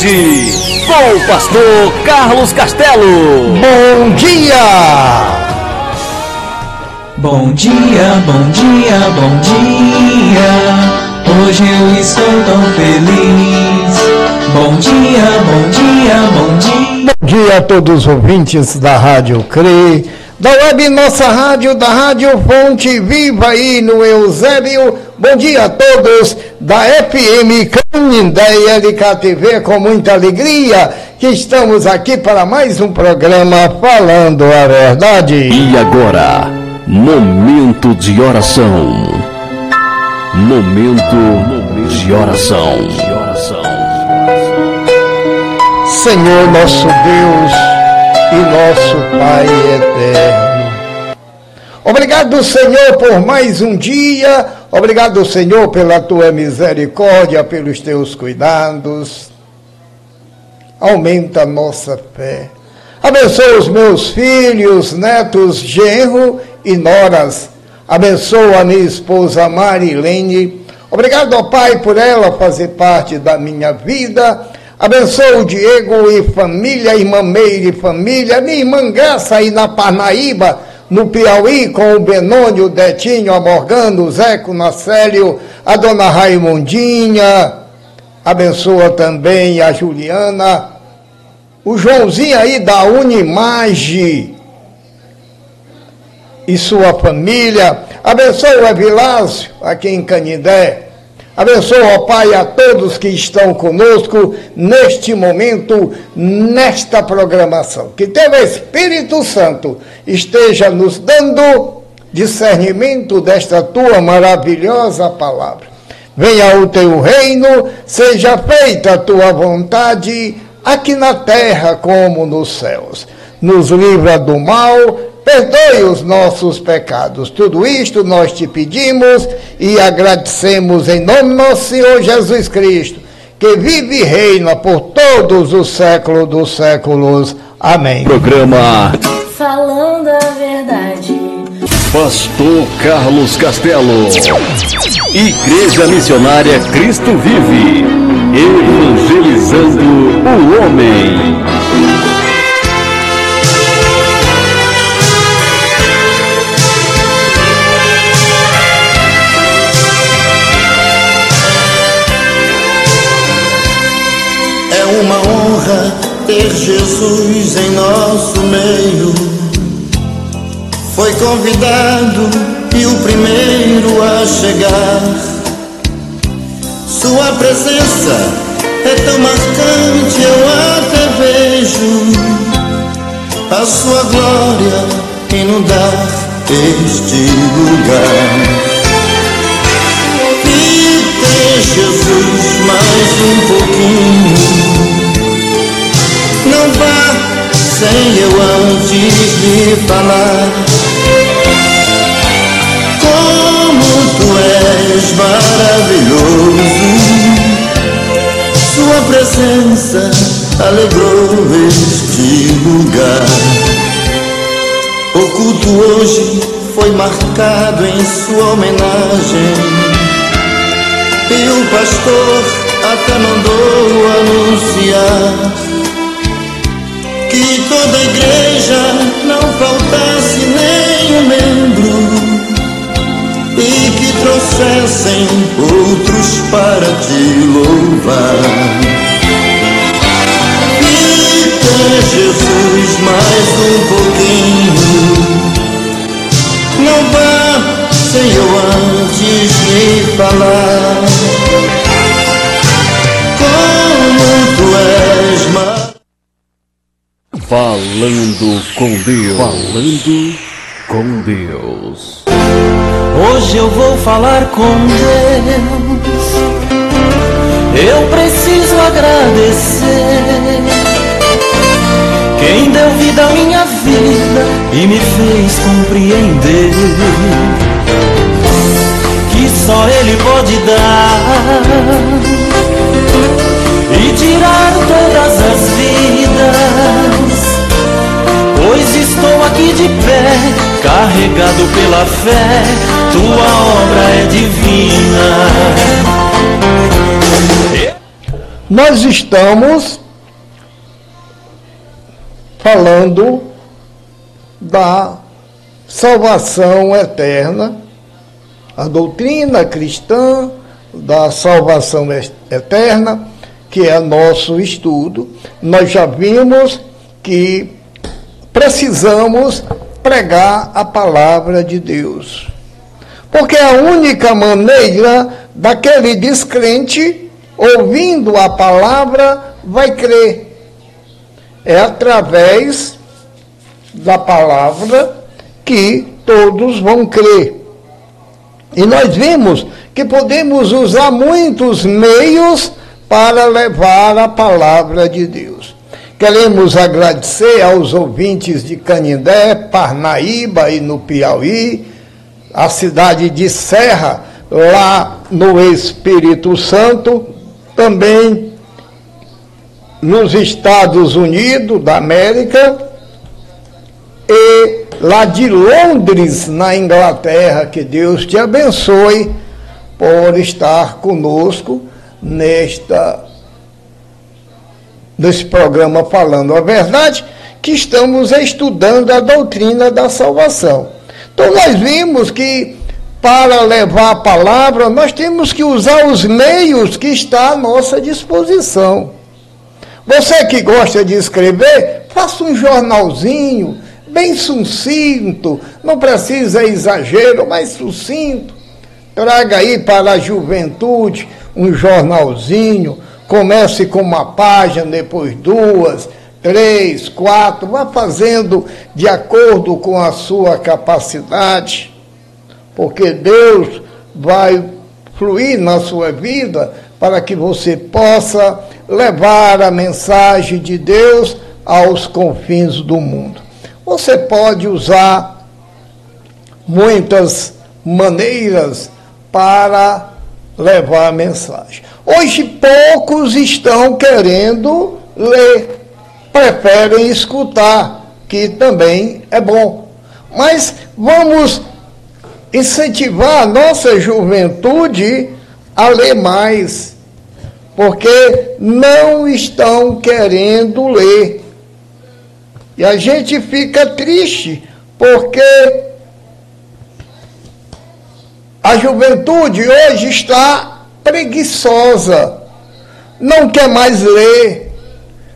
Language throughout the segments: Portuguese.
Verdade, com o pastor Carlos Castelo. Bom dia! Bom dia, bom dia, bom dia. Hoje eu estou tão feliz. Bom dia, bom dia, bom dia. Bom dia a todos os ouvintes da Rádio CRE, da Web Nossa Rádio, da Rádio Fonte Viva aí no Eusébio. Bom dia a todos da FM Canindé LKTV, com muita alegria que estamos aqui para mais um programa Falando a Verdade. E agora, momento de oração. Momento de oração. Senhor nosso Deus e nosso Pai eterno. Obrigado, Senhor, por mais um dia. Obrigado, Senhor, pela tua misericórdia, pelos teus cuidados. Aumenta a nossa fé. Abençoa os meus filhos, netos, genro e noras. Abençoa a minha esposa Marilene. Obrigado, ó Pai, por ela fazer parte da minha vida. Abençoa o Diego e família, irmã Meire e família, minha irmã Graça aí na Parnaíba, no Piauí, com o Benônio, o Detinho, a Morgano, o Zeco, o Nacélio, a dona Raimundinha. Abençoa também a Juliana, o Joãozinho aí da Unimage e sua família. Abençoa o Evilásio aqui em Canindé. Abençoa, ó Pai, a todos que estão conosco neste momento, nesta programação. Que teu Espírito Santo esteja nos dando discernimento desta tua maravilhosa palavra. Venha o teu reino, seja feita a tua vontade, aqui na terra como nos céus. Nos livra do mal, perdoe os nossos pecados. Tudo isto nós te pedimos e agradecemos em nome do nosso Senhor Jesus Cristo, que vive e reina por todos os séculos dos séculos. Amém. Programa Falando a verdade. Pastor Carlos Castelo. Igreja Missionária Cristo Vive. Evangelizando o homem. Jesus em nosso meio. Foi convidado e o primeiro a chegar. Sua presença é tão marcante, eu até vejo a sua glória inundar este lugar. E ter Jesus mais um pouquinho. Sem eu antes lhe falar. Como tu és maravilhoso. Sua presença alegrou este lugar. O culto hoje foi marcado em sua homenagem. E o pastor até mandou anunciar que toda a igreja não faltasse nenhum membro e que trouxessem outros para te louvar. Ter Jesus mais um pouquinho. Não vá eu antes lhe falar. Falando com Deus. Falando com Deus. Hoje eu vou falar com Deus. Eu preciso agradecer. Quem deu vida à minha vida e me fez compreender que só Ele pode dar e tirar todas as vidas. Estou aqui de pé, carregado pela fé, tua obra é divina. nós estamos falando da salvação eterna, a doutrina cristã da salvação eterna, que é nosso estudo. Nós já vimos que precisamos pregar a palavra de Deus. Porque a única maneira daquele descrente, ouvindo a palavra, vai crer. É através da palavra que todos vão crer. E nós vimos que podemos usar muitos meios para levar a palavra de Deus. Queremos agradecer aos ouvintes de Canindé, Parnaíba e no Piauí, a cidade de Serra, lá no Espírito Santo, também nos Estados Unidos da América e lá de Londres, na Inglaterra. Que Deus te abençoe por estar conosco nesta nesse programa falando a verdade, que estamos estudando a doutrina da salvação. Então nós vimos que para levar a palavra, nós temos que usar os meios que está à nossa disposição. Você que gosta de escrever, faça um jornalzinho, bem sucinto, não precisa exagero, mas sucinto. Traga aí para a juventude um jornalzinho, comece com uma página, depois duas, três, quatro, vá fazendo de acordo com a sua capacidade, porque Deus vai fluir na sua vida para que você possa levar a mensagem de Deus aos confins do mundo. Você pode usar muitas maneiras para levar a mensagem. Hoje poucos estão querendo ler, preferem escutar, que também é bom. Mas vamos incentivar a nossa juventude a ler mais, porque não estão querendo ler. E a gente fica triste, porque a juventude hoje está preguiçosa, não quer mais ler.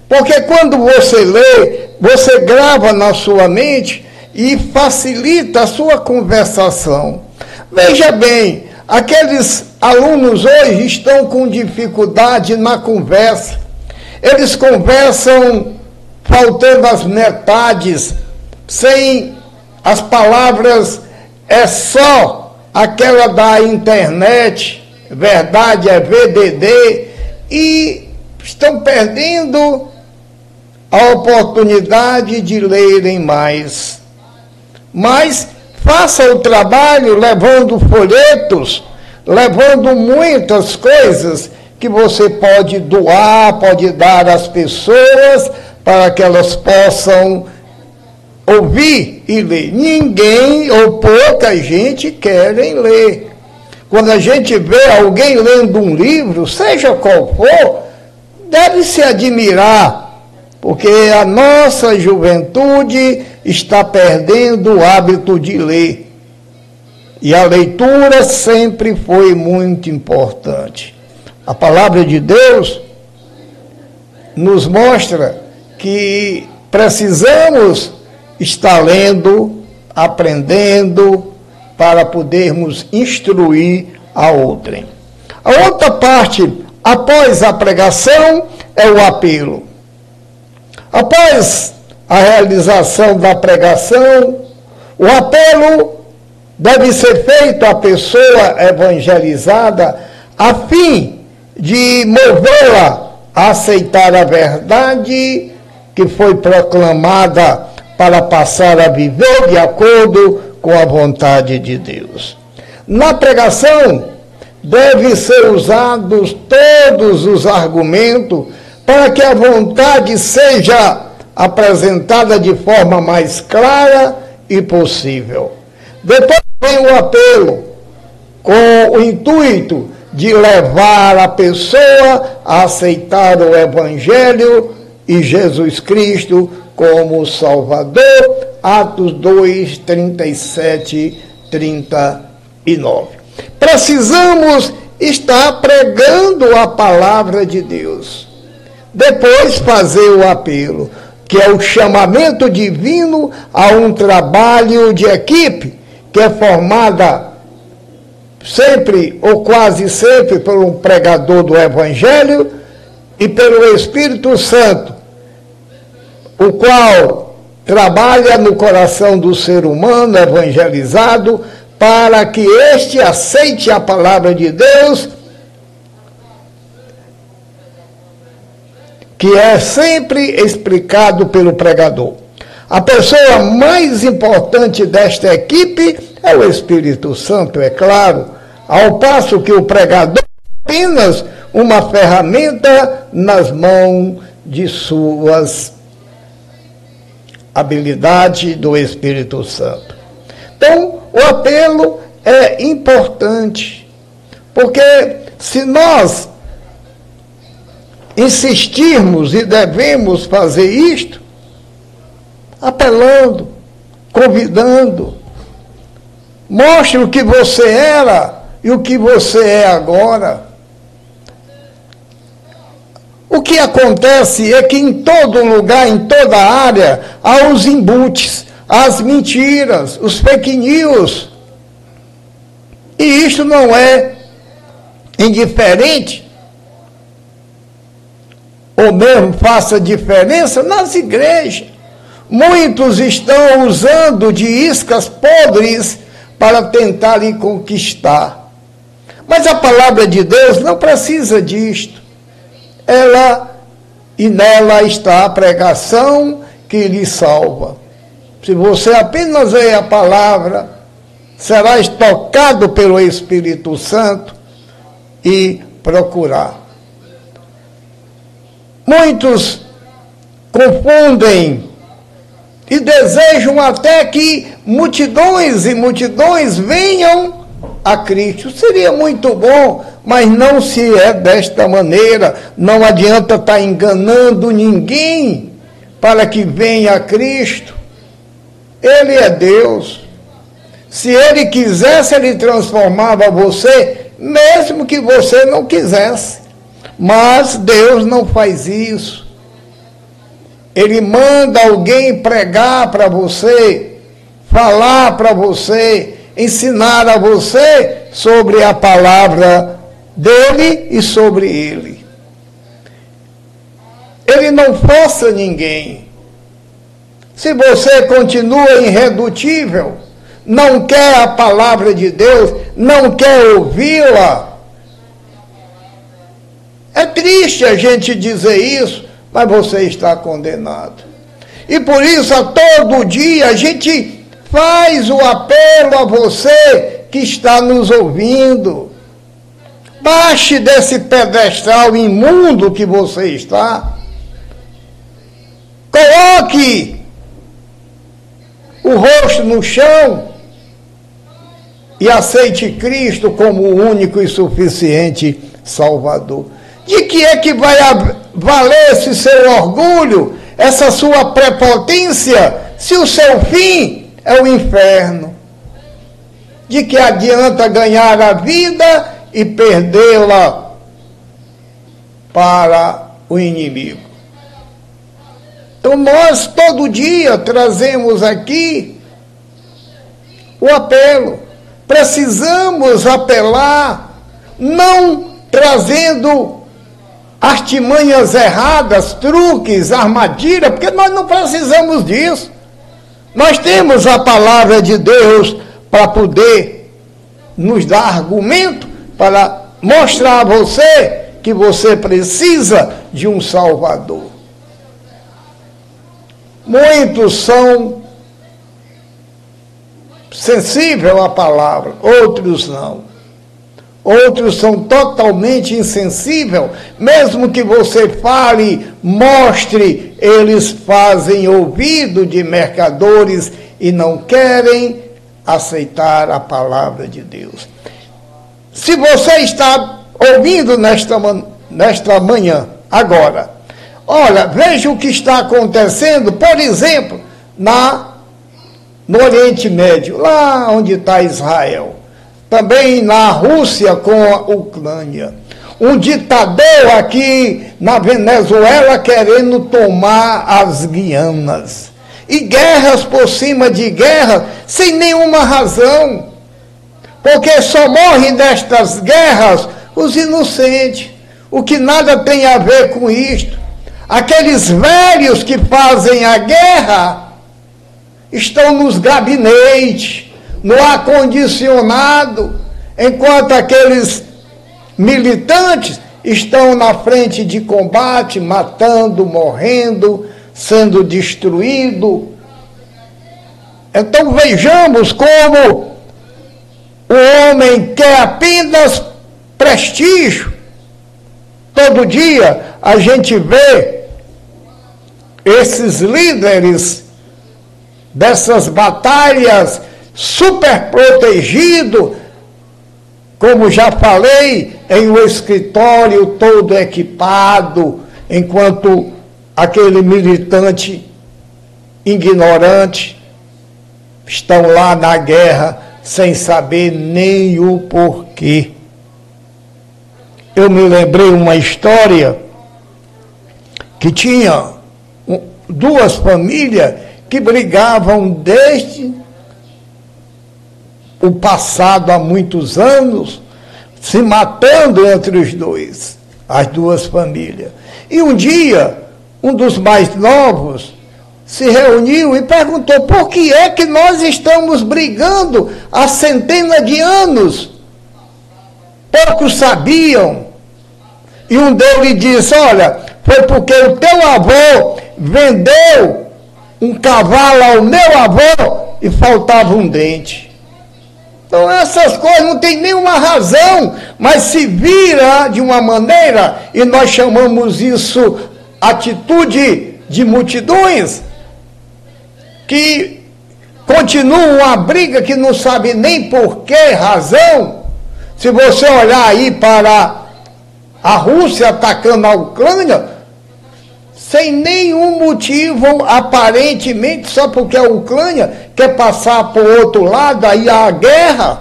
Porque quando você lê, você grava na sua mente e facilita a sua conversação. Veja bem, aqueles alunos hoje estão com dificuldade na conversa. Eles conversam faltando as metades, sem as palavras é só aquela da internet, verdade é VDD, e estão perdendo a oportunidade de lerem mais. Mas faça o trabalho levando folhetos, levando muitas coisas que você pode doar, pode dar às pessoas para que elas possam ouvir e ler. Ninguém ou pouca gente querem ler. Quando a gente vê alguém lendo um livro, seja qual for, deve se admirar, porque a nossa juventude está perdendo o hábito de ler. E a leitura sempre foi muito importante. A palavra de Deus nos mostra que precisamos está lendo, aprendendo, para podermos instruir a outrem. A outra parte, após a pregação, é o apelo. Após a realização da pregação, o apelo deve ser feito à pessoa evangelizada a fim de movê-la a aceitar a verdade que foi proclamada para passar a viver de acordo com a vontade de Deus. Na pregação, devem ser usados todos os argumentos para que a vontade seja apresentada de forma mais clara e possível. Depois vem o apelo, com o intuito de levar a pessoa a aceitar o Evangelho e Jesus Cristo como Salvador. Atos 2, 37, 39. Precisamos estar pregando a palavra de Deus. Depois fazer o apelo, que é o chamamento divino a um trabalho de equipe, que é formada sempre ou quase sempre por um pregador do Evangelho e pelo Espírito Santo, o qual trabalha no coração do ser humano evangelizado para que este aceite a palavra de Deus, que é sempre explicado pelo pregador. A pessoa mais importante desta equipe é o Espírito Santo, é claro, ao passo que o pregador é apenas uma ferramenta nas mãos de suas habilidades do Espírito Santo. Então, o apelo é importante, porque se nós insistirmos e devemos fazer isto, apelando, convidando, mostre o que você era e o que você é agora. O que acontece é que em todo lugar, em toda área, há os embutes, as mentiras, os fake news. E isto não é indiferente, ou mesmo faça diferença nas igrejas. Muitos estão usando de iscas podres para tentar lhe conquistar. Mas a palavra de Deus não precisa disto. Ela e nela está a pregação que lhe salva. Se você apenas lê a palavra, serás tocado pelo Espírito Santo e procurar. Muitos confundem e desejam até que multidões e multidões venham a Cristo. Seria muito bom, mas não se é desta maneira. Não adianta estar tá enganando ninguém para que venha a Cristo. Ele é Deus. Se ele quisesse, ele transformava você, mesmo que você não quisesse. Mas Deus não faz isso. Ele manda alguém pregar para você, falar para você, ensinar a você sobre a palavra dele e sobre ele. Ele não força ninguém. Se você continua irredutível, não quer a palavra de Deus, não quer ouvi-la, é triste a gente dizer isso, mas você está condenado. E por isso, a todo dia, a gente faz o apelo a você que está nos ouvindo. Baixe desse pedestal imundo que você está. Coloque o rosto no chão e aceite Cristo como o único e suficiente Salvador. De que é que vai valer esse seu orgulho, essa sua prepotência, se o seu fim é o inferno. De que adianta ganhar a vida e perdê-la para o inimigo. Então nós todo dia trazemos aqui o apelo. Precisamos apelar, não trazendo artimanhas erradas, truques, armadilhas, porque nós não precisamos disso. Nós temos a palavra de Deus para poder nos dar argumento para mostrar a você que você precisa de um Salvador. Muitos são sensíveis à palavra, outros não. Outros são totalmente insensíveis, mesmo que você fale, mostre, eles fazem ouvido de mercadores e não querem aceitar a palavra de Deus. Se você está ouvindo nesta, nesta manhã, agora. Olha, veja o que está acontecendo, por exemplo, na, no Oriente Médio, lá onde está Israel. Também na Rússia com a Ucrânia. Um ditador aqui na Venezuela querendo tomar as Guianas. E guerras por cima de guerras, sem nenhuma razão. Porque só morrem nestas guerras os inocentes. O que nada tem a ver com isto. Aqueles velhos que fazem a guerra estão nos gabinetes, no ar-condicionado, enquanto aqueles militantes estão na frente de combate, matando, morrendo, sendo destruído. Então vejamos como o homem quer apenas prestígio. Todo dia a gente vê esses líderes dessas batalhas super protegidos, como já falei, em um escritório todo equipado, enquanto aquele militante ignorante estão lá na guerra sem saber nem o porquê. Eu me lembrei uma história que tinha duas famílias que brigavam desde o passado há muitos anos, se matando entre os dois, as duas famílias. E um dia, um dos mais novos se reuniu e perguntou por que é que nós estamos brigando há centenas de anos. Poucos sabiam. E um deles disse: Olha, foi porque o teu avô vendeu um cavalo ao meu avô e faltava um dente. Então essas coisas não tem nenhuma razão, mas se vira de uma maneira, e nós chamamos isso atitude de multidões, que continuam a briga que não sabe nem por que razão. Se você olhar aí para a Rússia atacando a Ucrânia, sem nenhum motivo, aparentemente, só porque a Ucrânia quer passar para o outro lado, aí a guerra.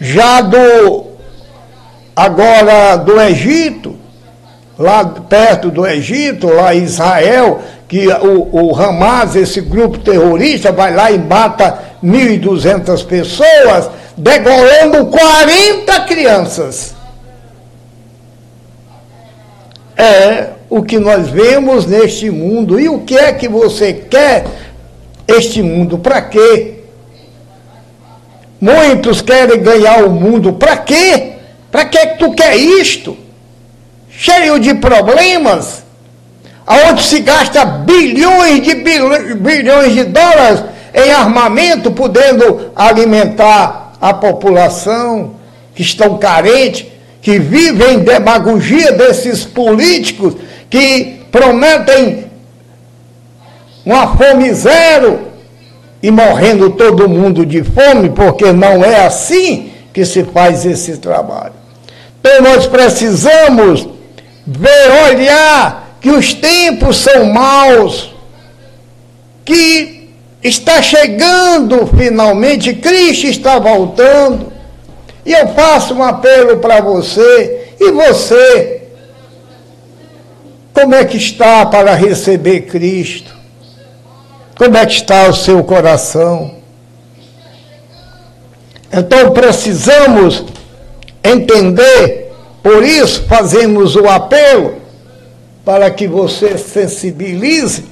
Já do, agora do Egito, lá perto do Egito, lá Israel, que o, o Hamas, esse grupo terrorista, vai lá e mata 1.200 pessoas, degolando 40 crianças é o que nós vemos neste mundo. E o que é que você quer este mundo? Para quê? Muitos querem ganhar o mundo. Para quê? Para que tu quer isto? Cheio de problemas, aonde se gasta bilhões de bilhões de dólares em armamento, podendo alimentar a população que estão carentes que vivem demagogia desses políticos que prometem uma fome zero e morrendo todo mundo de fome, porque não é assim que se faz esse trabalho. Então nós precisamos ver, olhar que os tempos são maus, que está chegando finalmente, Cristo está voltando. E eu faço um apelo para você, e você, como é que está para receber Cristo? Como é que está o seu coração? Então precisamos entender, por isso fazemos o apelo para que você sensibilize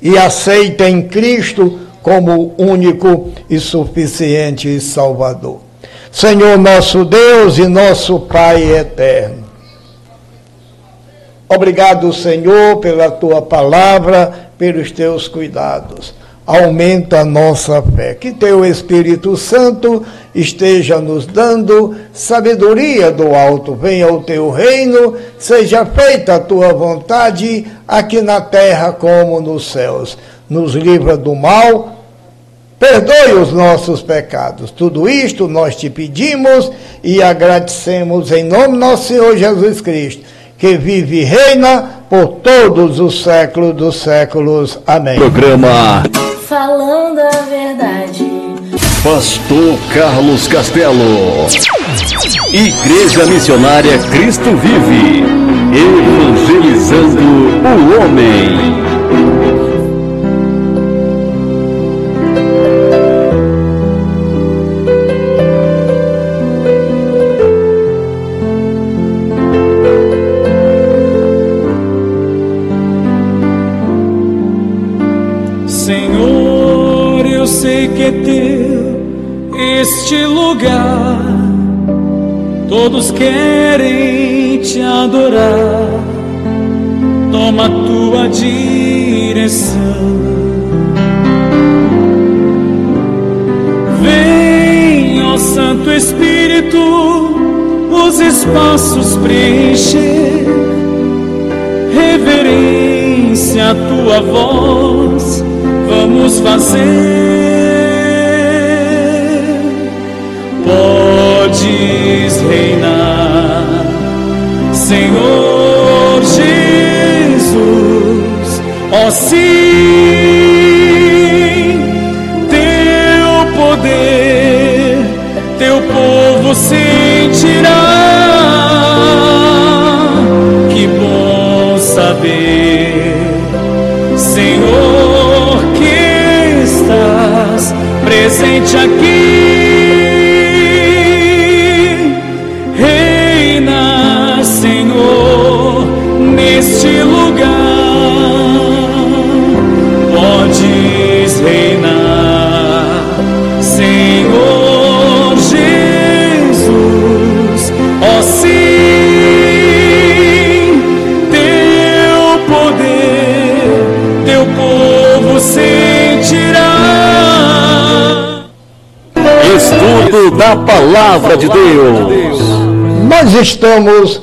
e aceite em Cristo como único e suficiente Salvador. Senhor nosso Deus e nosso Pai eterno. Obrigado, Senhor, pela tua palavra, pelos teus cuidados. Aumenta a nossa fé. Que teu Espírito Santo esteja nos dando sabedoria do alto. Venha o teu reino, seja feita a tua vontade, aqui na terra como nos céus. Nos livra do mal Perdoe os nossos pecados. Tudo isto nós te pedimos e agradecemos em nome do nosso Senhor Jesus Cristo, que vive e reina por todos os séculos dos séculos. Amém. Programa Falando a verdade. Pastor Carlos Castelo. Igreja Missionária Cristo Vive. Evangelizando o homem. Todos querem te adorar. Toma tua direção. Vem, ó Santo Espírito, os espaços preencher. Reverência à tua voz, vamos fazer. Reinar, Senhor Jesus, ó sim, teu poder, teu povo sentirá. Da Palavra de Deus. Nós estamos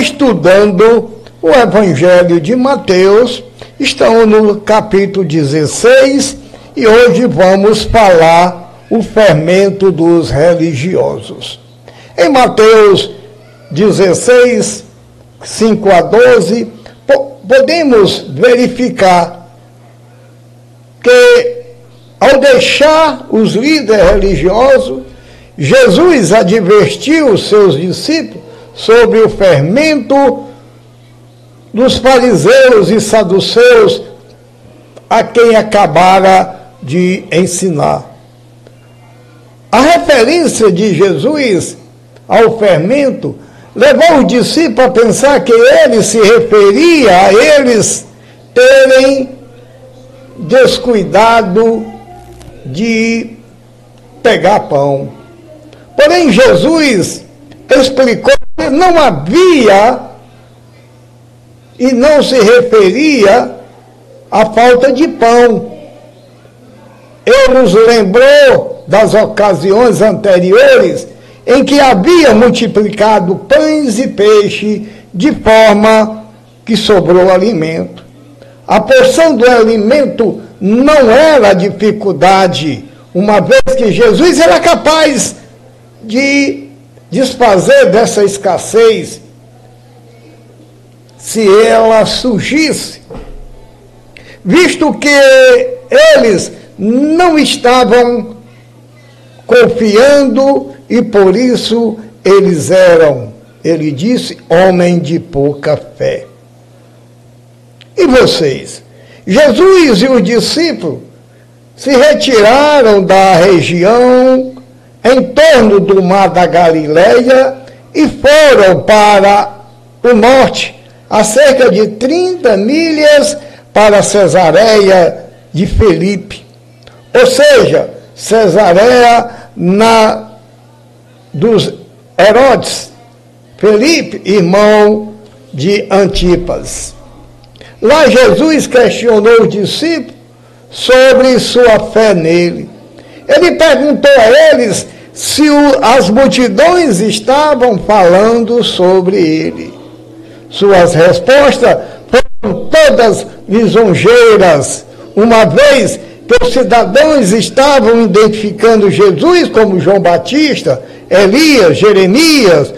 estudando o Evangelho de Mateus, estamos no capítulo 16 e hoje vamos falar o fermento dos religiosos. Em Mateus 16, 5 a 12, po- podemos verificar que ao deixar os líderes religiosos, Jesus advertiu os seus discípulos sobre o fermento dos fariseus e saduceus a quem acabara de ensinar. A referência de Jesus ao fermento levou os discípulos a pensar que ele se referia a eles terem descuidado de pegar pão. Porém, Jesus explicou que não havia e não se referia à falta de pão. Ele nos lembrou das ocasiões anteriores em que havia multiplicado pães e peixe de forma que sobrou alimento. A porção do alimento não era dificuldade, uma vez que Jesus era capaz de desfazer dessa escassez se ela surgisse, visto que eles não estavam confiando e por isso eles eram, ele disse, homem de pouca fé. E vocês? Jesus e os discípulos se retiraram da região em torno do mar da Galileia e foram para o norte, a cerca de 30 milhas para Cesareia de Felipe. Ou seja, Cesareia na dos Herodes, Felipe, irmão de Antipas. Lá Jesus questionou os discípulos sobre sua fé nele. Ele perguntou a eles se o, as multidões estavam falando sobre ele. Suas respostas foram todas lisonjeiras, uma vez que os cidadãos estavam identificando Jesus como João Batista, Elias, Jeremias,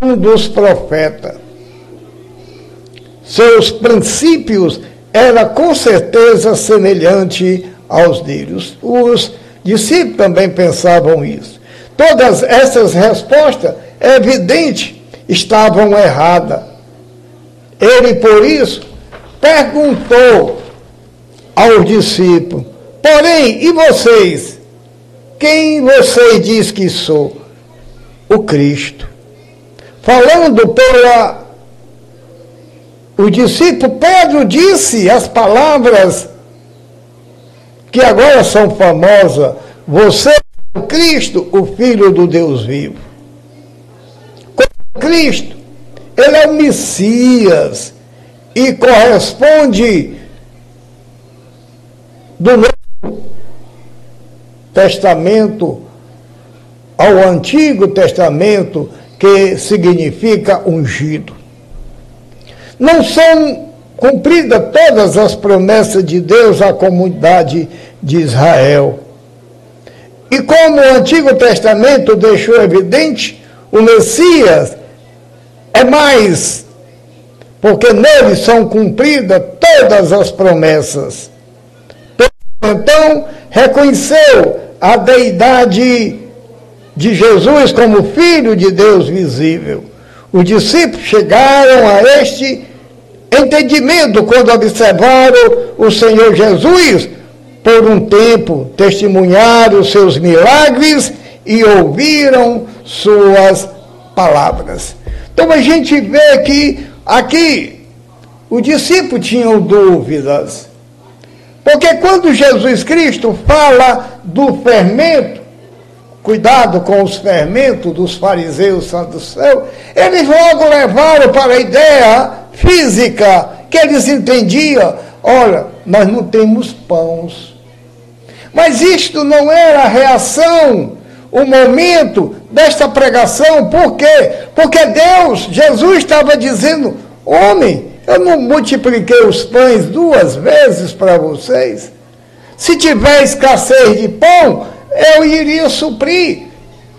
um dos profetas. Seus princípios eram com certeza semelhante aos deles. Os discípulos também pensavam isso. Todas essas respostas, é evidente, estavam erradas. Ele, por isso, perguntou aos discípulos: Porém, e vocês? Quem vocês diz que sou? O Cristo. Falando pela. O discípulo Pedro disse as palavras que agora são famosas: Você é o Cristo, o Filho do Deus vivo. Cristo, ele é o Messias e corresponde do Novo Testamento ao Antigo Testamento, que significa ungido. Não são cumpridas todas as promessas de Deus à comunidade de Israel. E como o Antigo Testamento deixou evidente, o Messias é mais, porque nele são cumpridas todas as promessas. Então, reconheceu a deidade de Jesus como Filho de Deus visível. Os discípulos chegaram a este entendimento quando observaram o Senhor Jesus por um tempo, testemunharam seus milagres e ouviram suas palavras. Então a gente vê que aqui os discípulos tinham dúvidas. Porque quando Jesus Cristo fala do fermento, cuidado com os fermentos dos fariseus saduceus, eles logo levaram para a ideia física, que eles entendiam, olha, nós não temos pães. Mas isto não era a reação, o momento desta pregação, por quê? Porque Deus, Jesus estava dizendo, homem, eu não multipliquei os pães duas vezes para vocês. Se tiver escassez de pão, eu iria suprir.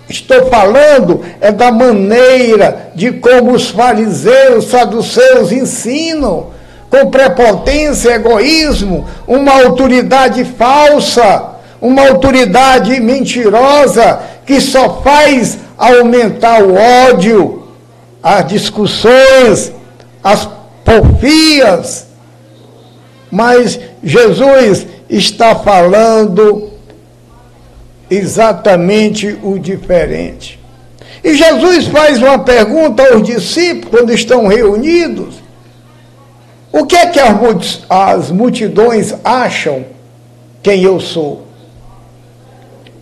Estou falando é da maneira de como os fariseus, saduceus ensinam, com prepotência, egoísmo, uma autoridade falsa, uma autoridade mentirosa que só faz aumentar o ódio, as discussões, as porfias. Mas Jesus está falando exatamente o diferente. E Jesus faz uma pergunta aos discípulos quando estão reunidos: O que é que as multidões acham quem eu sou?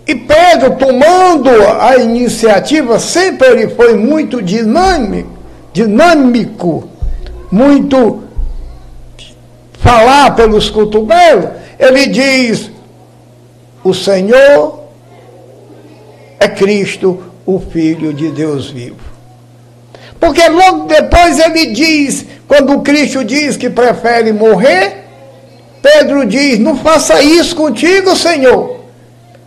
E Pedro, tomando a iniciativa, sempre ele foi muito dinâmico, dinâmico muito falar pelos cotovelos, ele diz: O Senhor é Cristo, o Filho de Deus vivo. Porque logo depois ele diz, quando Cristo diz que prefere morrer, Pedro diz: Não faça isso contigo, Senhor.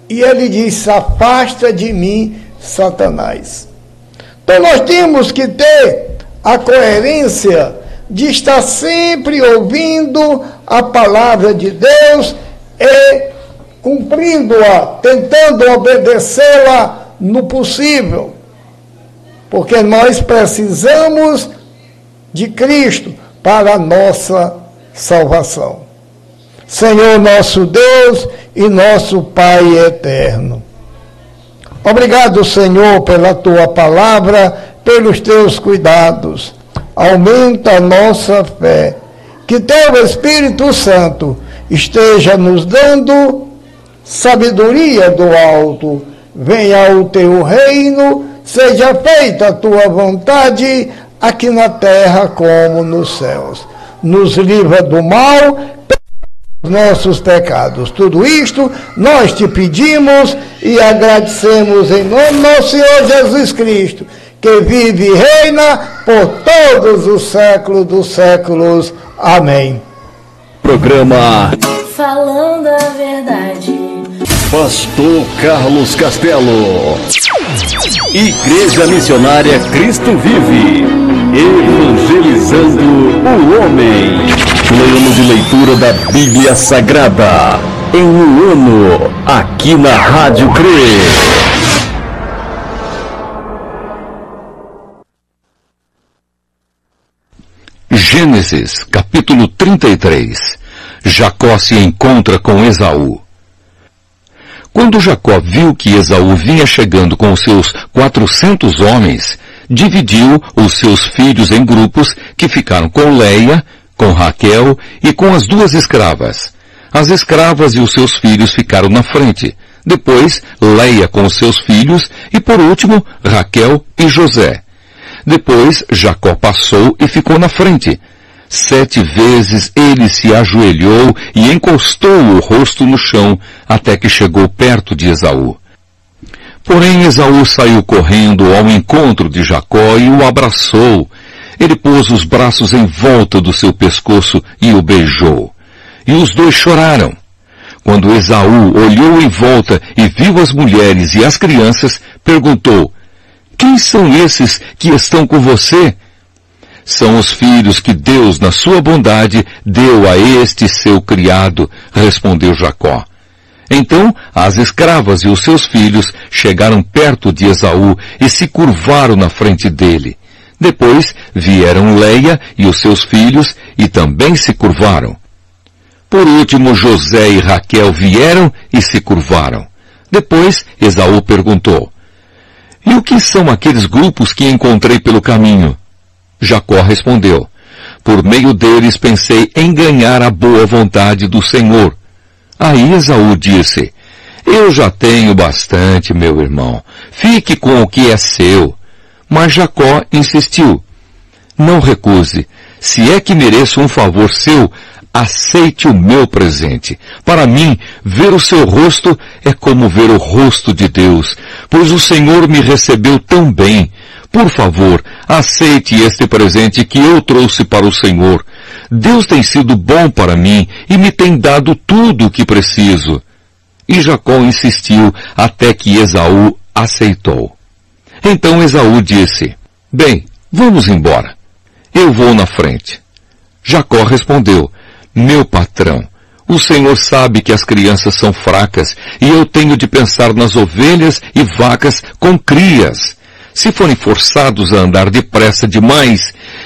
E ele diz: Afasta de mim, Satanás. Então nós temos que ter a coerência de estar sempre ouvindo a palavra de Deus e cumprindo-a, tentando obedecê-la no possível. Porque nós precisamos de Cristo para a nossa salvação. Senhor nosso Deus e nosso Pai eterno. Obrigado, Senhor, pela tua palavra, pelos teus cuidados aumenta a nossa fé. Que teu Espírito Santo esteja nos dando sabedoria do alto. Venha o teu reino, seja feita a tua vontade, aqui na terra como nos céus. Nos livra do mal, nossos pecados. Tudo isto nós te pedimos e agradecemos em nome do nosso Senhor Jesus Cristo que vive e reina por todos os séculos dos séculos. Amém. Programa falando a verdade. Pastor Carlos Castelo. Igreja Missionária Cristo Vive. Evangelizando o homem. Plano de leitura da Bíblia Sagrada. Em um ano, aqui na Rádio CRE. Gênesis, capítulo 33. Jacó se encontra com Esaú. Quando Jacó viu que Esaú vinha chegando com seus quatrocentos homens, dividiu os seus filhos em grupos que ficaram com Leia, com Raquel e com as duas escravas. As escravas e os seus filhos ficaram na frente. Depois, Leia com os seus filhos e por último, Raquel e José. Depois, Jacó passou e ficou na frente. Sete vezes ele se ajoelhou e encostou o rosto no chão até que chegou perto de Esaú. Porém Esaú saiu correndo ao encontro de Jacó e o abraçou. Ele pôs os braços em volta do seu pescoço e o beijou. E os dois choraram. Quando Esaú olhou em volta e viu as mulheres e as crianças, perguntou, Quem são esses que estão com você? São os filhos que Deus, na sua bondade, deu a este seu criado, respondeu Jacó. Então as escravas e os seus filhos chegaram perto de Esaú e se curvaram na frente dele. Depois vieram Leia e os seus filhos e também se curvaram. Por último José e Raquel vieram e se curvaram. Depois Esaú perguntou, E o que são aqueles grupos que encontrei pelo caminho? Jacó respondeu, por meio deles pensei em ganhar a boa vontade do Senhor. Aí Esaú disse, eu já tenho bastante, meu irmão. Fique com o que é seu. Mas Jacó insistiu. Não recuse. Se é que mereço um favor seu, aceite o meu presente. Para mim, ver o seu rosto é como ver o rosto de Deus, pois o Senhor me recebeu tão bem. Por favor, aceite este presente que eu trouxe para o Senhor. Deus tem sido bom para mim e me tem dado tudo o que preciso. E Jacó insistiu até que Esaú aceitou. Então Esaú disse, Bem, vamos embora. Eu vou na frente. Jacó respondeu, Meu patrão, o Senhor sabe que as crianças são fracas e eu tenho de pensar nas ovelhas e vacas com crias se forem forçados a andar depressa demais,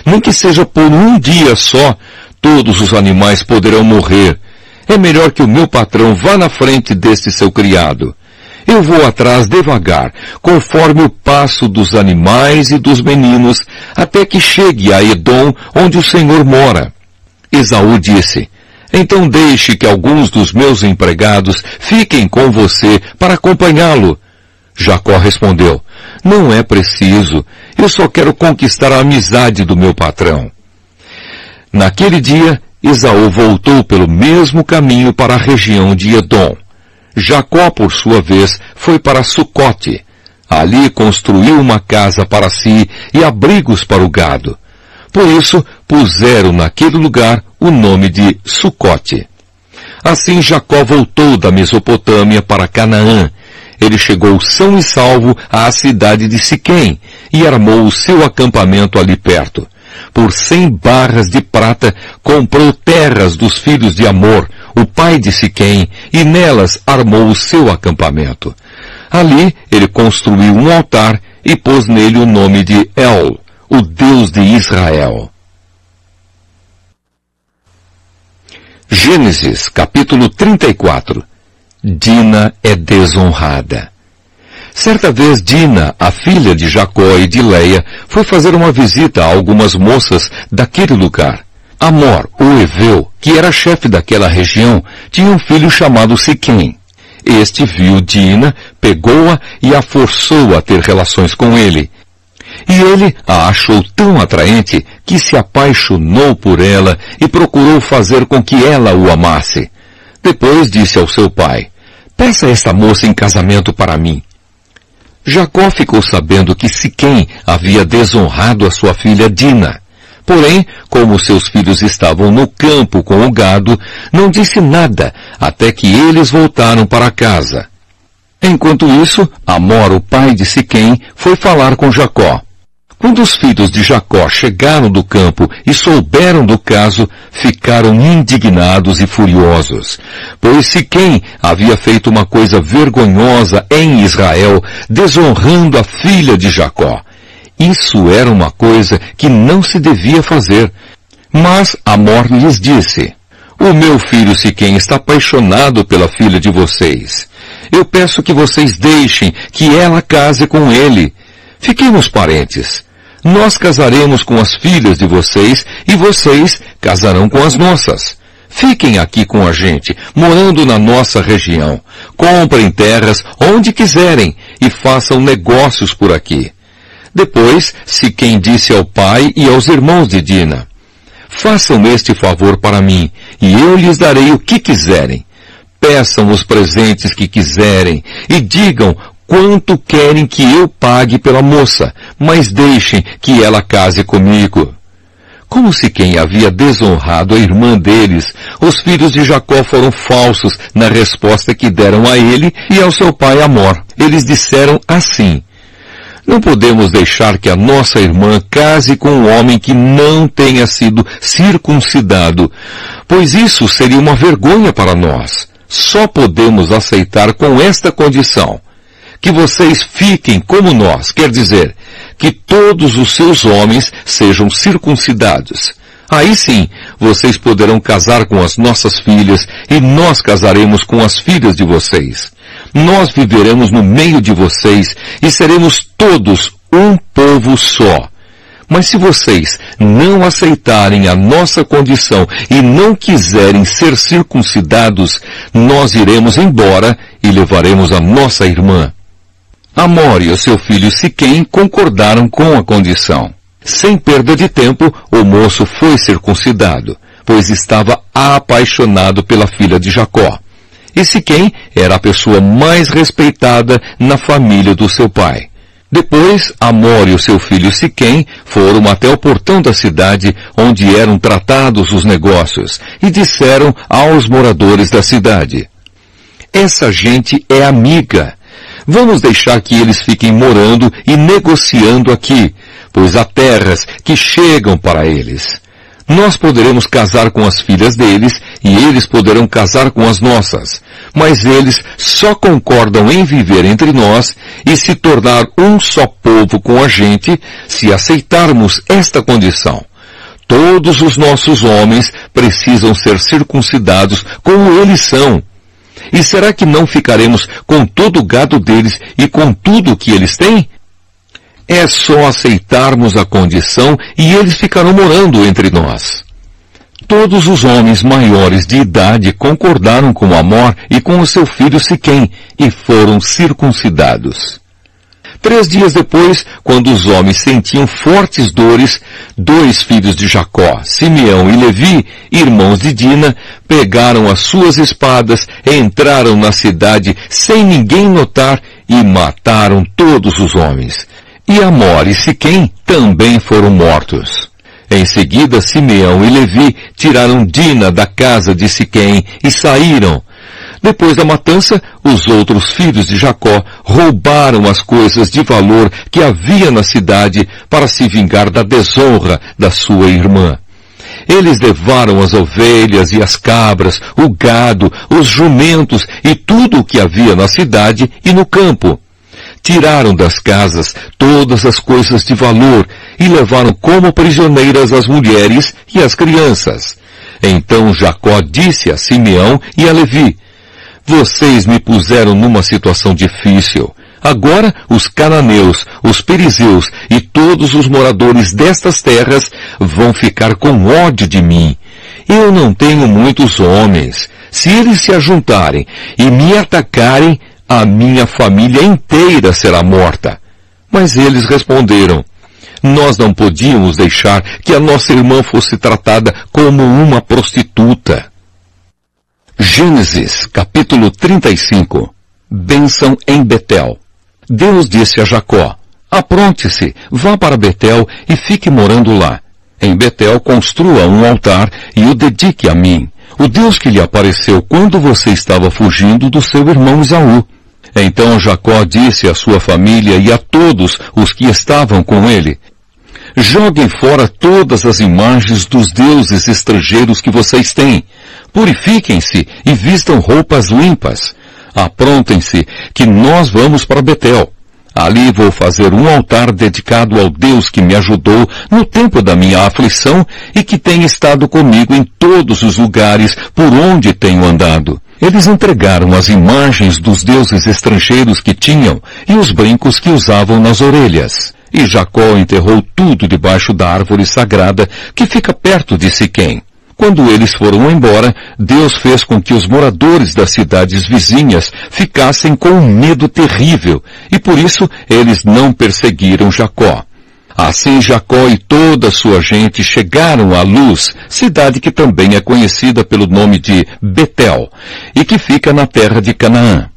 nem que seja por um dia só, todos os animais poderão morrer. É melhor que o meu patrão vá na frente desse seu criado. Eu vou atrás devagar, conforme o passo dos animais e dos meninos, até que chegue a Edom, onde o Senhor mora. Esaú disse, então deixe que alguns dos meus empregados fiquem com você para acompanhá-lo. Jacó respondeu, não é preciso. Eu só quero conquistar a amizade do meu patrão. Naquele dia, Esaú voltou pelo mesmo caminho para a região de Edom. Jacó, por sua vez, foi para Sucote. Ali construiu uma casa para si e abrigos para o gado. Por isso, puseram naquele lugar o nome de Sucote. Assim Jacó voltou da Mesopotâmia para Canaã ele chegou são e salvo à cidade de Siquém e armou o seu acampamento ali perto. Por cem barras de prata comprou terras dos filhos de Amor, o pai de Siquém, e nelas armou o seu acampamento. Ali ele construiu um altar e pôs nele o nome de El, o Deus de Israel. Gênesis capítulo 34 Dina é desonrada. Certa vez Dina, a filha de Jacó e de Leia, foi fazer uma visita a algumas moças daquele lugar. Amor, o Eveu, que era chefe daquela região, tinha um filho chamado Siquém. Este viu Dina, pegou-a e a forçou a ter relações com ele. E ele a achou tão atraente que se apaixonou por ela e procurou fazer com que ela o amasse. Depois disse ao seu pai, peça esta moça em casamento para mim. Jacó ficou sabendo que Siquém havia desonrado a sua filha Dina. Porém, como seus filhos estavam no campo com o gado, não disse nada até que eles voltaram para casa. Enquanto isso, Amor, o pai de Siquém, foi falar com Jacó. Quando os filhos de Jacó chegaram do campo e souberam do caso, ficaram indignados e furiosos, pois Siquém havia feito uma coisa vergonhosa em Israel, desonrando a filha de Jacó. Isso era uma coisa que não se devia fazer. Mas Amor lhes disse, o meu filho Siquém está apaixonado pela filha de vocês. Eu peço que vocês deixem que ela case com ele. Fiquemos parentes. Nós casaremos com as filhas de vocês e vocês casarão com as nossas. Fiquem aqui com a gente, morando na nossa região. Comprem terras onde quiserem e façam negócios por aqui. Depois, se quem disse ao pai e aos irmãos de Dina, façam este favor para mim e eu lhes darei o que quiserem. Peçam os presentes que quiserem e digam quanto querem que eu pague pela moça, mas deixem que ela case comigo. Como se quem havia desonrado a irmã deles, os filhos de Jacó foram falsos na resposta que deram a ele e ao seu pai Amor. Eles disseram assim, não podemos deixar que a nossa irmã case com um homem que não tenha sido circuncidado, pois isso seria uma vergonha para nós. Só podemos aceitar com esta condição que vocês fiquem como nós, quer dizer, que todos os seus homens sejam circuncidados. Aí sim, vocês poderão casar com as nossas filhas e nós casaremos com as filhas de vocês. Nós viveremos no meio de vocês e seremos todos um povo só. Mas se vocês não aceitarem a nossa condição e não quiserem ser circuncidados, nós iremos embora e levaremos a nossa irmã. Amor e o seu filho Siquém concordaram com a condição. Sem perda de tempo, o moço foi circuncidado, pois estava apaixonado pela filha de Jacó. E Siquém era a pessoa mais respeitada na família do seu pai. Depois, Amor e o seu filho Siquém foram até o portão da cidade onde eram tratados os negócios e disseram aos moradores da cidade, essa gente é amiga Vamos deixar que eles fiquem morando e negociando aqui, pois há terras que chegam para eles. Nós poderemos casar com as filhas deles e eles poderão casar com as nossas. Mas eles só concordam em viver entre nós e se tornar um só povo com a gente se aceitarmos esta condição. Todos os nossos homens precisam ser circuncidados como eles são e será que não ficaremos com todo o gado deles e com tudo o que eles têm? É só aceitarmos a condição e eles ficarão morando entre nós. Todos os homens maiores de idade concordaram com Amor e com o seu filho Siquém e foram circuncidados. Três dias depois, quando os homens sentiam fortes dores, dois filhos de Jacó, Simeão e Levi, irmãos de Dina, pegaram as suas espadas, entraram na cidade sem ninguém notar e mataram todos os homens. E Amor e Siquém também foram mortos. Em seguida, Simeão e Levi tiraram Dina da casa de Siquém e saíram, depois da matança, os outros filhos de Jacó roubaram as coisas de valor que havia na cidade para se vingar da desonra da sua irmã. Eles levaram as ovelhas e as cabras, o gado, os jumentos e tudo o que havia na cidade e no campo. Tiraram das casas todas as coisas de valor e levaram como prisioneiras as mulheres e as crianças. Então Jacó disse a Simeão e a Levi, vocês me puseram numa situação difícil. Agora os cananeus, os perizeus e todos os moradores destas terras vão ficar com ódio de mim. Eu não tenho muitos homens. Se eles se ajuntarem e me atacarem, a minha família inteira será morta. Mas eles responderam, nós não podíamos deixar que a nossa irmã fosse tratada como uma prostituta. Gênesis, capítulo 35. Bênção em Betel. Deus disse a Jacó, apronte-se, vá para Betel e fique morando lá. Em Betel construa um altar e o dedique a mim, o Deus que lhe apareceu quando você estava fugindo do seu irmão Isaú. Então Jacó disse à sua família e a todos os que estavam com ele, Joguem fora todas as imagens dos deuses estrangeiros que vocês têm. Purifiquem-se e vistam roupas limpas. Aprontem-se, que nós vamos para Betel. Ali vou fazer um altar dedicado ao Deus que me ajudou no tempo da minha aflição e que tem estado comigo em todos os lugares por onde tenho andado. Eles entregaram as imagens dos deuses estrangeiros que tinham e os brincos que usavam nas orelhas. E Jacó enterrou tudo debaixo da árvore sagrada que fica perto de Siquém. Quando eles foram embora, Deus fez com que os moradores das cidades vizinhas ficassem com um medo terrível, e por isso eles não perseguiram Jacó. Assim Jacó e toda sua gente chegaram à Luz, cidade que também é conhecida pelo nome de Betel, e que fica na terra de Canaã.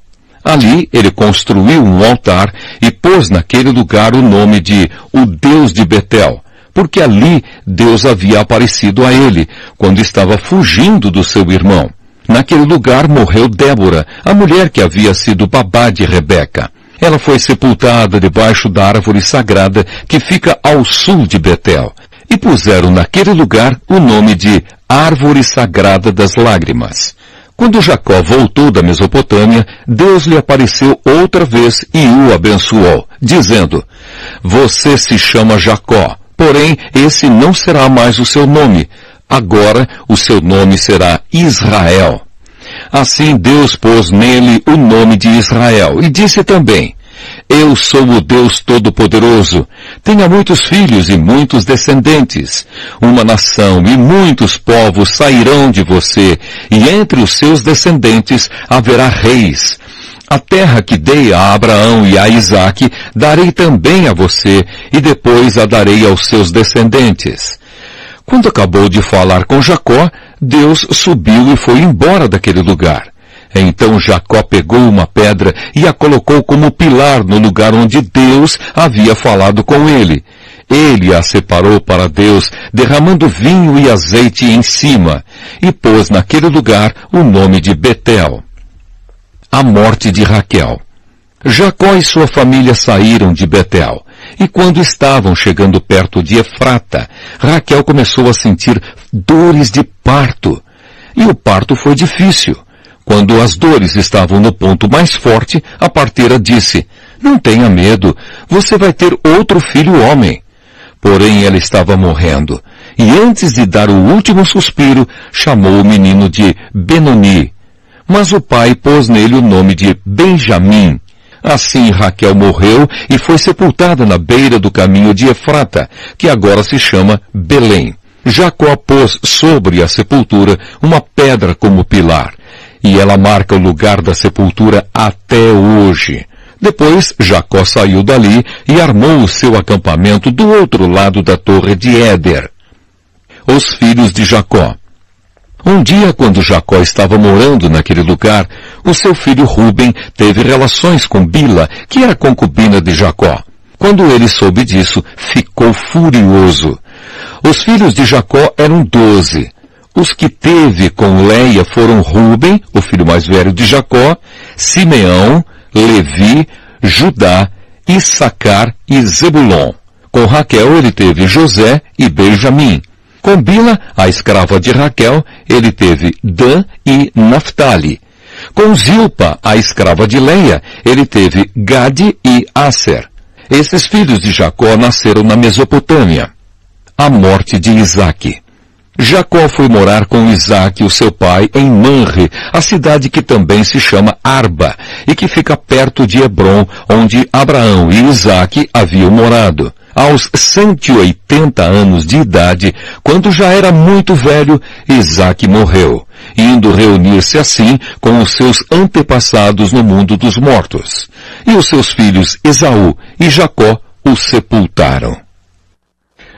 Ali ele construiu um altar e pôs naquele lugar o nome de o Deus de Betel, porque ali Deus havia aparecido a ele, quando estava fugindo do seu irmão. Naquele lugar morreu Débora, a mulher que havia sido babá de Rebeca. Ela foi sepultada debaixo da árvore sagrada que fica ao sul de Betel, e puseram naquele lugar o nome de Árvore Sagrada das Lágrimas. Quando Jacó voltou da Mesopotâmia, Deus lhe apareceu outra vez e o abençoou, dizendo, Você se chama Jacó, Porém, esse não será mais o seu nome. Agora o seu nome será Israel. Assim Deus pôs nele o nome de Israel e disse também, eu sou o Deus Todo-Poderoso. Tenha muitos filhos e muitos descendentes. Uma nação e muitos povos sairão de você, e entre os seus descendentes haverá reis. A terra que dei a Abraão e a Isaque, darei também a você, e depois a darei aos seus descendentes. Quando acabou de falar com Jacó, Deus subiu e foi embora daquele lugar. Então Jacó pegou uma pedra e a colocou como pilar no lugar onde Deus havia falado com ele. Ele a separou para Deus, derramando vinho e azeite em cima, e pôs naquele lugar o nome de Betel a morte de Raquel. Jacó e sua família saíram de Betel, e quando estavam chegando perto de Efrata, Raquel começou a sentir dores de parto. E o parto foi difícil. Quando as dores estavam no ponto mais forte, a parteira disse, não tenha medo, você vai ter outro filho homem. Porém ela estava morrendo, e antes de dar o último suspiro, chamou o menino de Benoni, mas o pai pôs nele o nome de Benjamim. Assim Raquel morreu e foi sepultada na beira do caminho de Efrata, que agora se chama Belém. Jacó pôs sobre a sepultura uma pedra como pilar, e ela marca o lugar da sepultura até hoje. Depois Jacó saiu dali e armou o seu acampamento do outro lado da torre de Éder. Os filhos de Jacó. Um dia, quando Jacó estava morando naquele lugar, o seu filho Ruben teve relações com Bila, que era concubina de Jacó. Quando ele soube disso, ficou furioso. Os filhos de Jacó eram doze. Os que teve com Leia foram Ruben, o filho mais velho de Jacó, Simeão, Levi, Judá, Issacar e Zebulon. Com Raquel ele teve José e Benjamim. Com Bila, a escrava de Raquel, ele teve Dan e Naphtali. Com Zilpa, a escrava de Leia, ele teve Gade e Aser. Esses filhos de Jacó nasceram na Mesopotâmia. A morte de Isaque. Jacó foi morar com Isaque, o seu pai, em Manre, a cidade que também se chama Arba, e que fica perto de Hebron, onde Abraão e Isaque haviam morado aos 180 anos de idade, quando já era muito velho, Isaac morreu, indo reunir-se assim com os seus antepassados no mundo dos mortos. E os seus filhos Esaú e Jacó o sepultaram.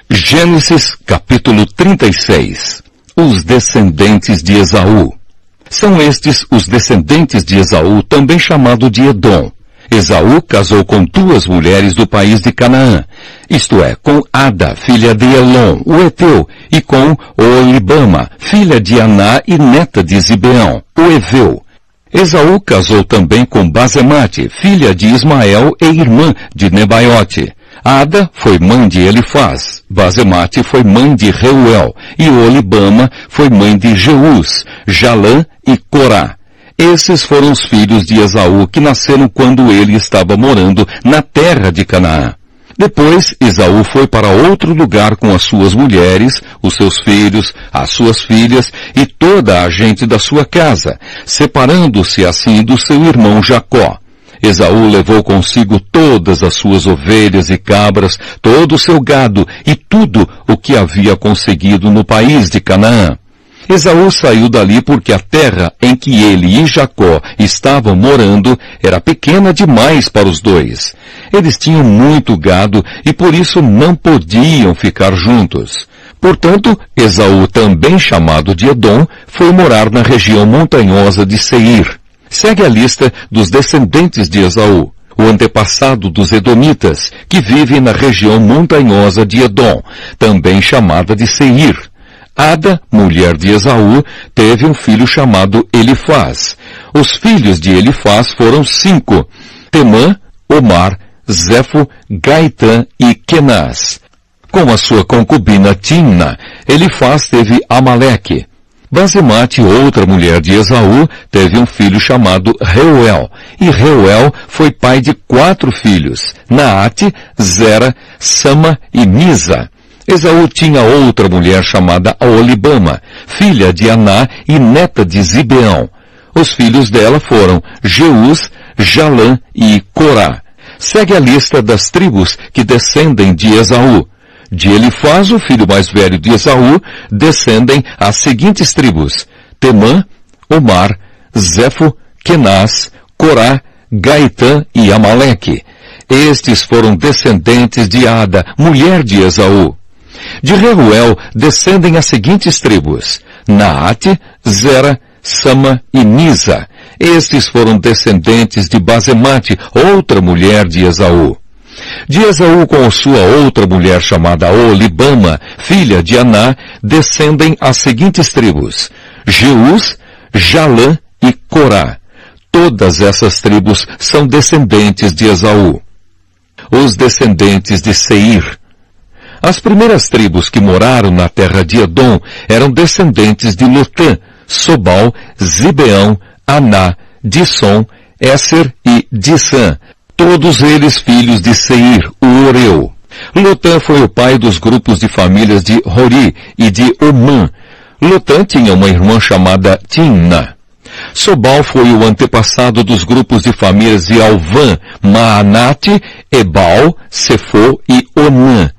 Gênesis capítulo 36 Os descendentes de Esaú São estes os descendentes de Esaú, também chamado de Edom. Esaú casou com duas mulheres do país de Canaã, isto é, com Ada, filha de Elon, o Eteu, e com Olibama, filha de Aná e neta de Zibeão, o Eveu. Esaú casou também com Basemate, filha de Ismael e irmã de Nebaiote. Ada foi mãe de Elifaz, Basemate foi mãe de Reuel, e Olibama foi mãe de Jeus, Jalã e Corá. Esses foram os filhos de Esaú que nasceram quando ele estava morando na terra de Canaã. Depois, Esaú foi para outro lugar com as suas mulheres, os seus filhos, as suas filhas e toda a gente da sua casa, separando-se assim do seu irmão Jacó. Esaú levou consigo todas as suas ovelhas e cabras, todo o seu gado e tudo o que havia conseguido no país de Canaã. Esaú saiu dali porque a terra em que ele e Jacó estavam morando era pequena demais para os dois. Eles tinham muito gado e por isso não podiam ficar juntos. Portanto, Esaú, também chamado de Edom, foi morar na região montanhosa de Seir. Segue a lista dos descendentes de Esaú, o antepassado dos Edomitas, que vivem na região montanhosa de Edom, também chamada de Seir. Ada, mulher de Esaú, teve um filho chamado Elifaz. Os filhos de Elifaz foram cinco. Temã, Omar, Zefo, Gaitã e Kenaz. Com a sua concubina Timna, Elifaz teve Amaleque. Basemate, outra mulher de Esaú, teve um filho chamado Reuel, e Reuel foi pai de quatro filhos, Naate, Zera, Sama e Misa. Esaú tinha outra mulher chamada Olibama, filha de Aná e neta de Zibeão. Os filhos dela foram Jeus, Jalã e Corá. Segue a lista das tribos que descendem de Esaú. De Elifaz, o filho mais velho de Esaú, descendem as seguintes tribos. Temã, Omar, Zefo, Kenaz, Corá, Gaitã e Amaleque. Estes foram descendentes de Ada, mulher de Esaú. De Reuel descendem as seguintes tribos, Naate, Zera, Sama e Nisa. Estes foram descendentes de Basemate, outra mulher de Esaú. De Esaú com sua outra mulher chamada Olibama, filha de Aná, descendem as seguintes tribos, Jeus, Jalã e Corá. Todas essas tribos são descendentes de Esaú. Os descendentes de Seir, as primeiras tribos que moraram na terra de Edom eram descendentes de Lotã, Sobal, Zibeão, Aná, Disson, Esser e Dissan, todos eles filhos de Seir, o Oreu. Lotã foi o pai dos grupos de famílias de Hori e de Omã. Lotã tinha uma irmã chamada Timna. Sobal foi o antepassado dos grupos de famílias de Alvã, Maanate, Ebal, Sefo e Onã.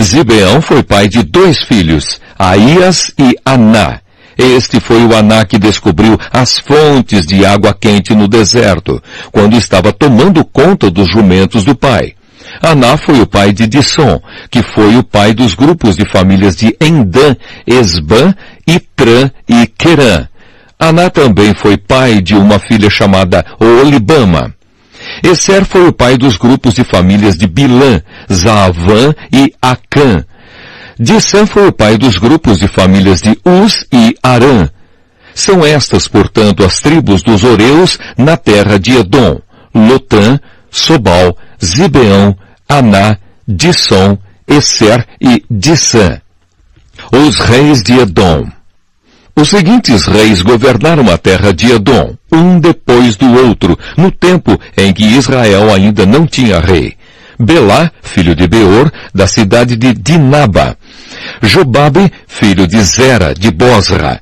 Zibeão foi pai de dois filhos, Aías e Aná. Este foi o Aná que descobriu as fontes de água quente no deserto, quando estava tomando conta dos jumentos do pai. Aná foi o pai de Disson, que foi o pai dos grupos de famílias de Endã, Esbã, Itrã e Querã. Aná também foi pai de uma filha chamada Olibama. Esser foi o pai dos grupos de famílias de Bilã, Zaavã e Acã. Dissan foi o pai dos grupos de famílias de Uz e Arã. São estas, portanto, as tribos dos Oreus na terra de Edom, Lotã, Sobal, Zibeão, Aná, Disson, Esser e Dissan. Os reis de Edom. Os seguintes reis governaram a terra de Edom, um depois do outro, no tempo em que Israel ainda não tinha rei. Belá, filho de Beor, da cidade de Dinaba. Jobabe, filho de Zera, de Bosra.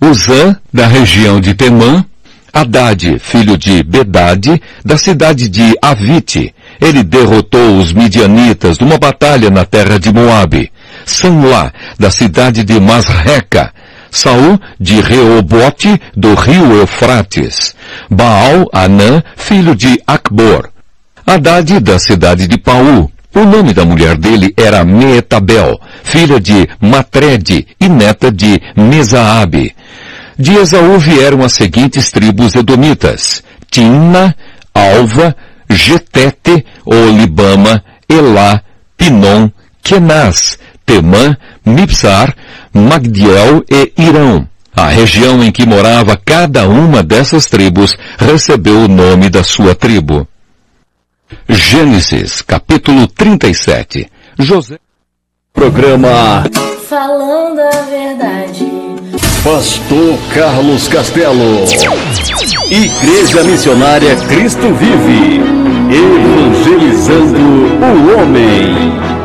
Uzã, da região de Temã. Haddad, filho de Bedade, da cidade de Avite. Ele derrotou os midianitas numa batalha na terra de Moabe. Sanlá, da cidade de Masreca. Saul de Reobote do rio Eufrates, Baal Anã, filho de Acbor, Haddad da cidade de Paú. O nome da mulher dele era Meetabel, filha de Matred e neta de Mesaabe. De Esaú vieram as seguintes tribos edomitas, Timna, Alva, Getete, Olibama, Elá, Pinom, Kenaz, Temã, Mipsar, Magdiel e Irão. A região em que morava cada uma dessas tribos recebeu o nome da sua tribo. Gênesis, capítulo 37. José. Programa Falando a verdade. Pastor Carlos Castelo. Igreja Missionária Cristo Vive. Evangelizando o homem.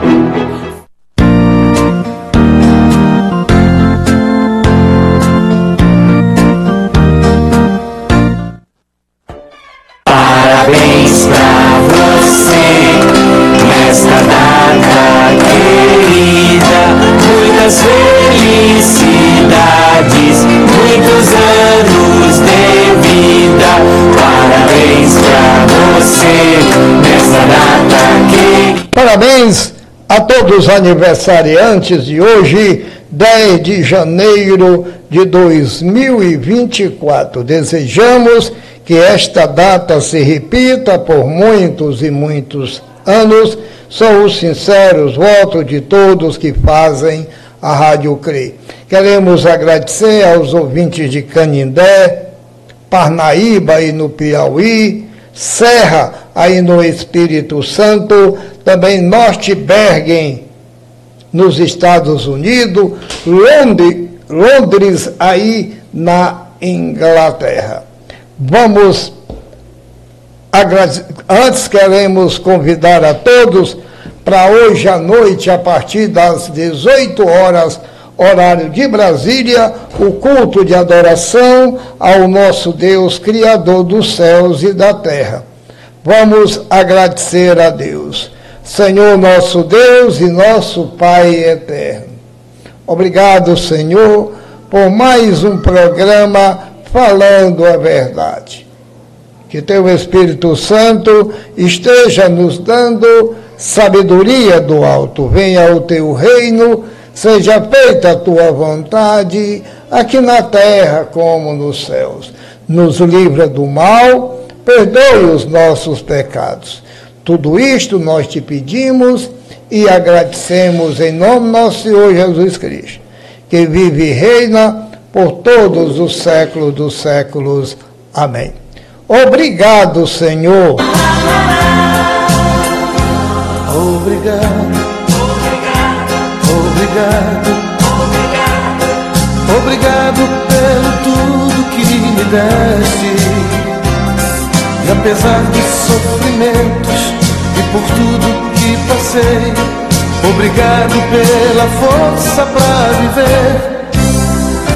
A todos os aniversariantes de hoje, 10 de janeiro de 2024. Desejamos que esta data se repita por muitos e muitos anos. São os sinceros votos de todos que fazem a Rádio CRE. Queremos agradecer aos ouvintes de Canindé, Parnaíba aí no Piauí, Serra aí no Espírito Santo, também Norte Bergen nos Estados Unidos, Londres, Londres aí na Inglaterra. Vamos antes queremos convidar a todos para hoje à noite, a partir das 18 horas, horário de Brasília, o culto de adoração ao nosso Deus, Criador dos céus e da terra. Vamos agradecer a Deus. Senhor nosso Deus e nosso Pai eterno. Obrigado, Senhor, por mais um programa falando a verdade. Que teu Espírito Santo esteja nos dando sabedoria do alto. Venha o teu reino, seja feita a tua vontade, aqui na terra como nos céus. Nos livra do mal, perdoe os nossos pecados. Tudo isto nós te pedimos e agradecemos em nome nosso Senhor Jesus Cristo, que vive e reina por todos os séculos dos séculos. Amém. Obrigado, Senhor. Obrigado, obrigado, obrigado pelo tudo que me deste. E apesar dos sofrimentos e por tudo que passei, obrigado pela força pra viver.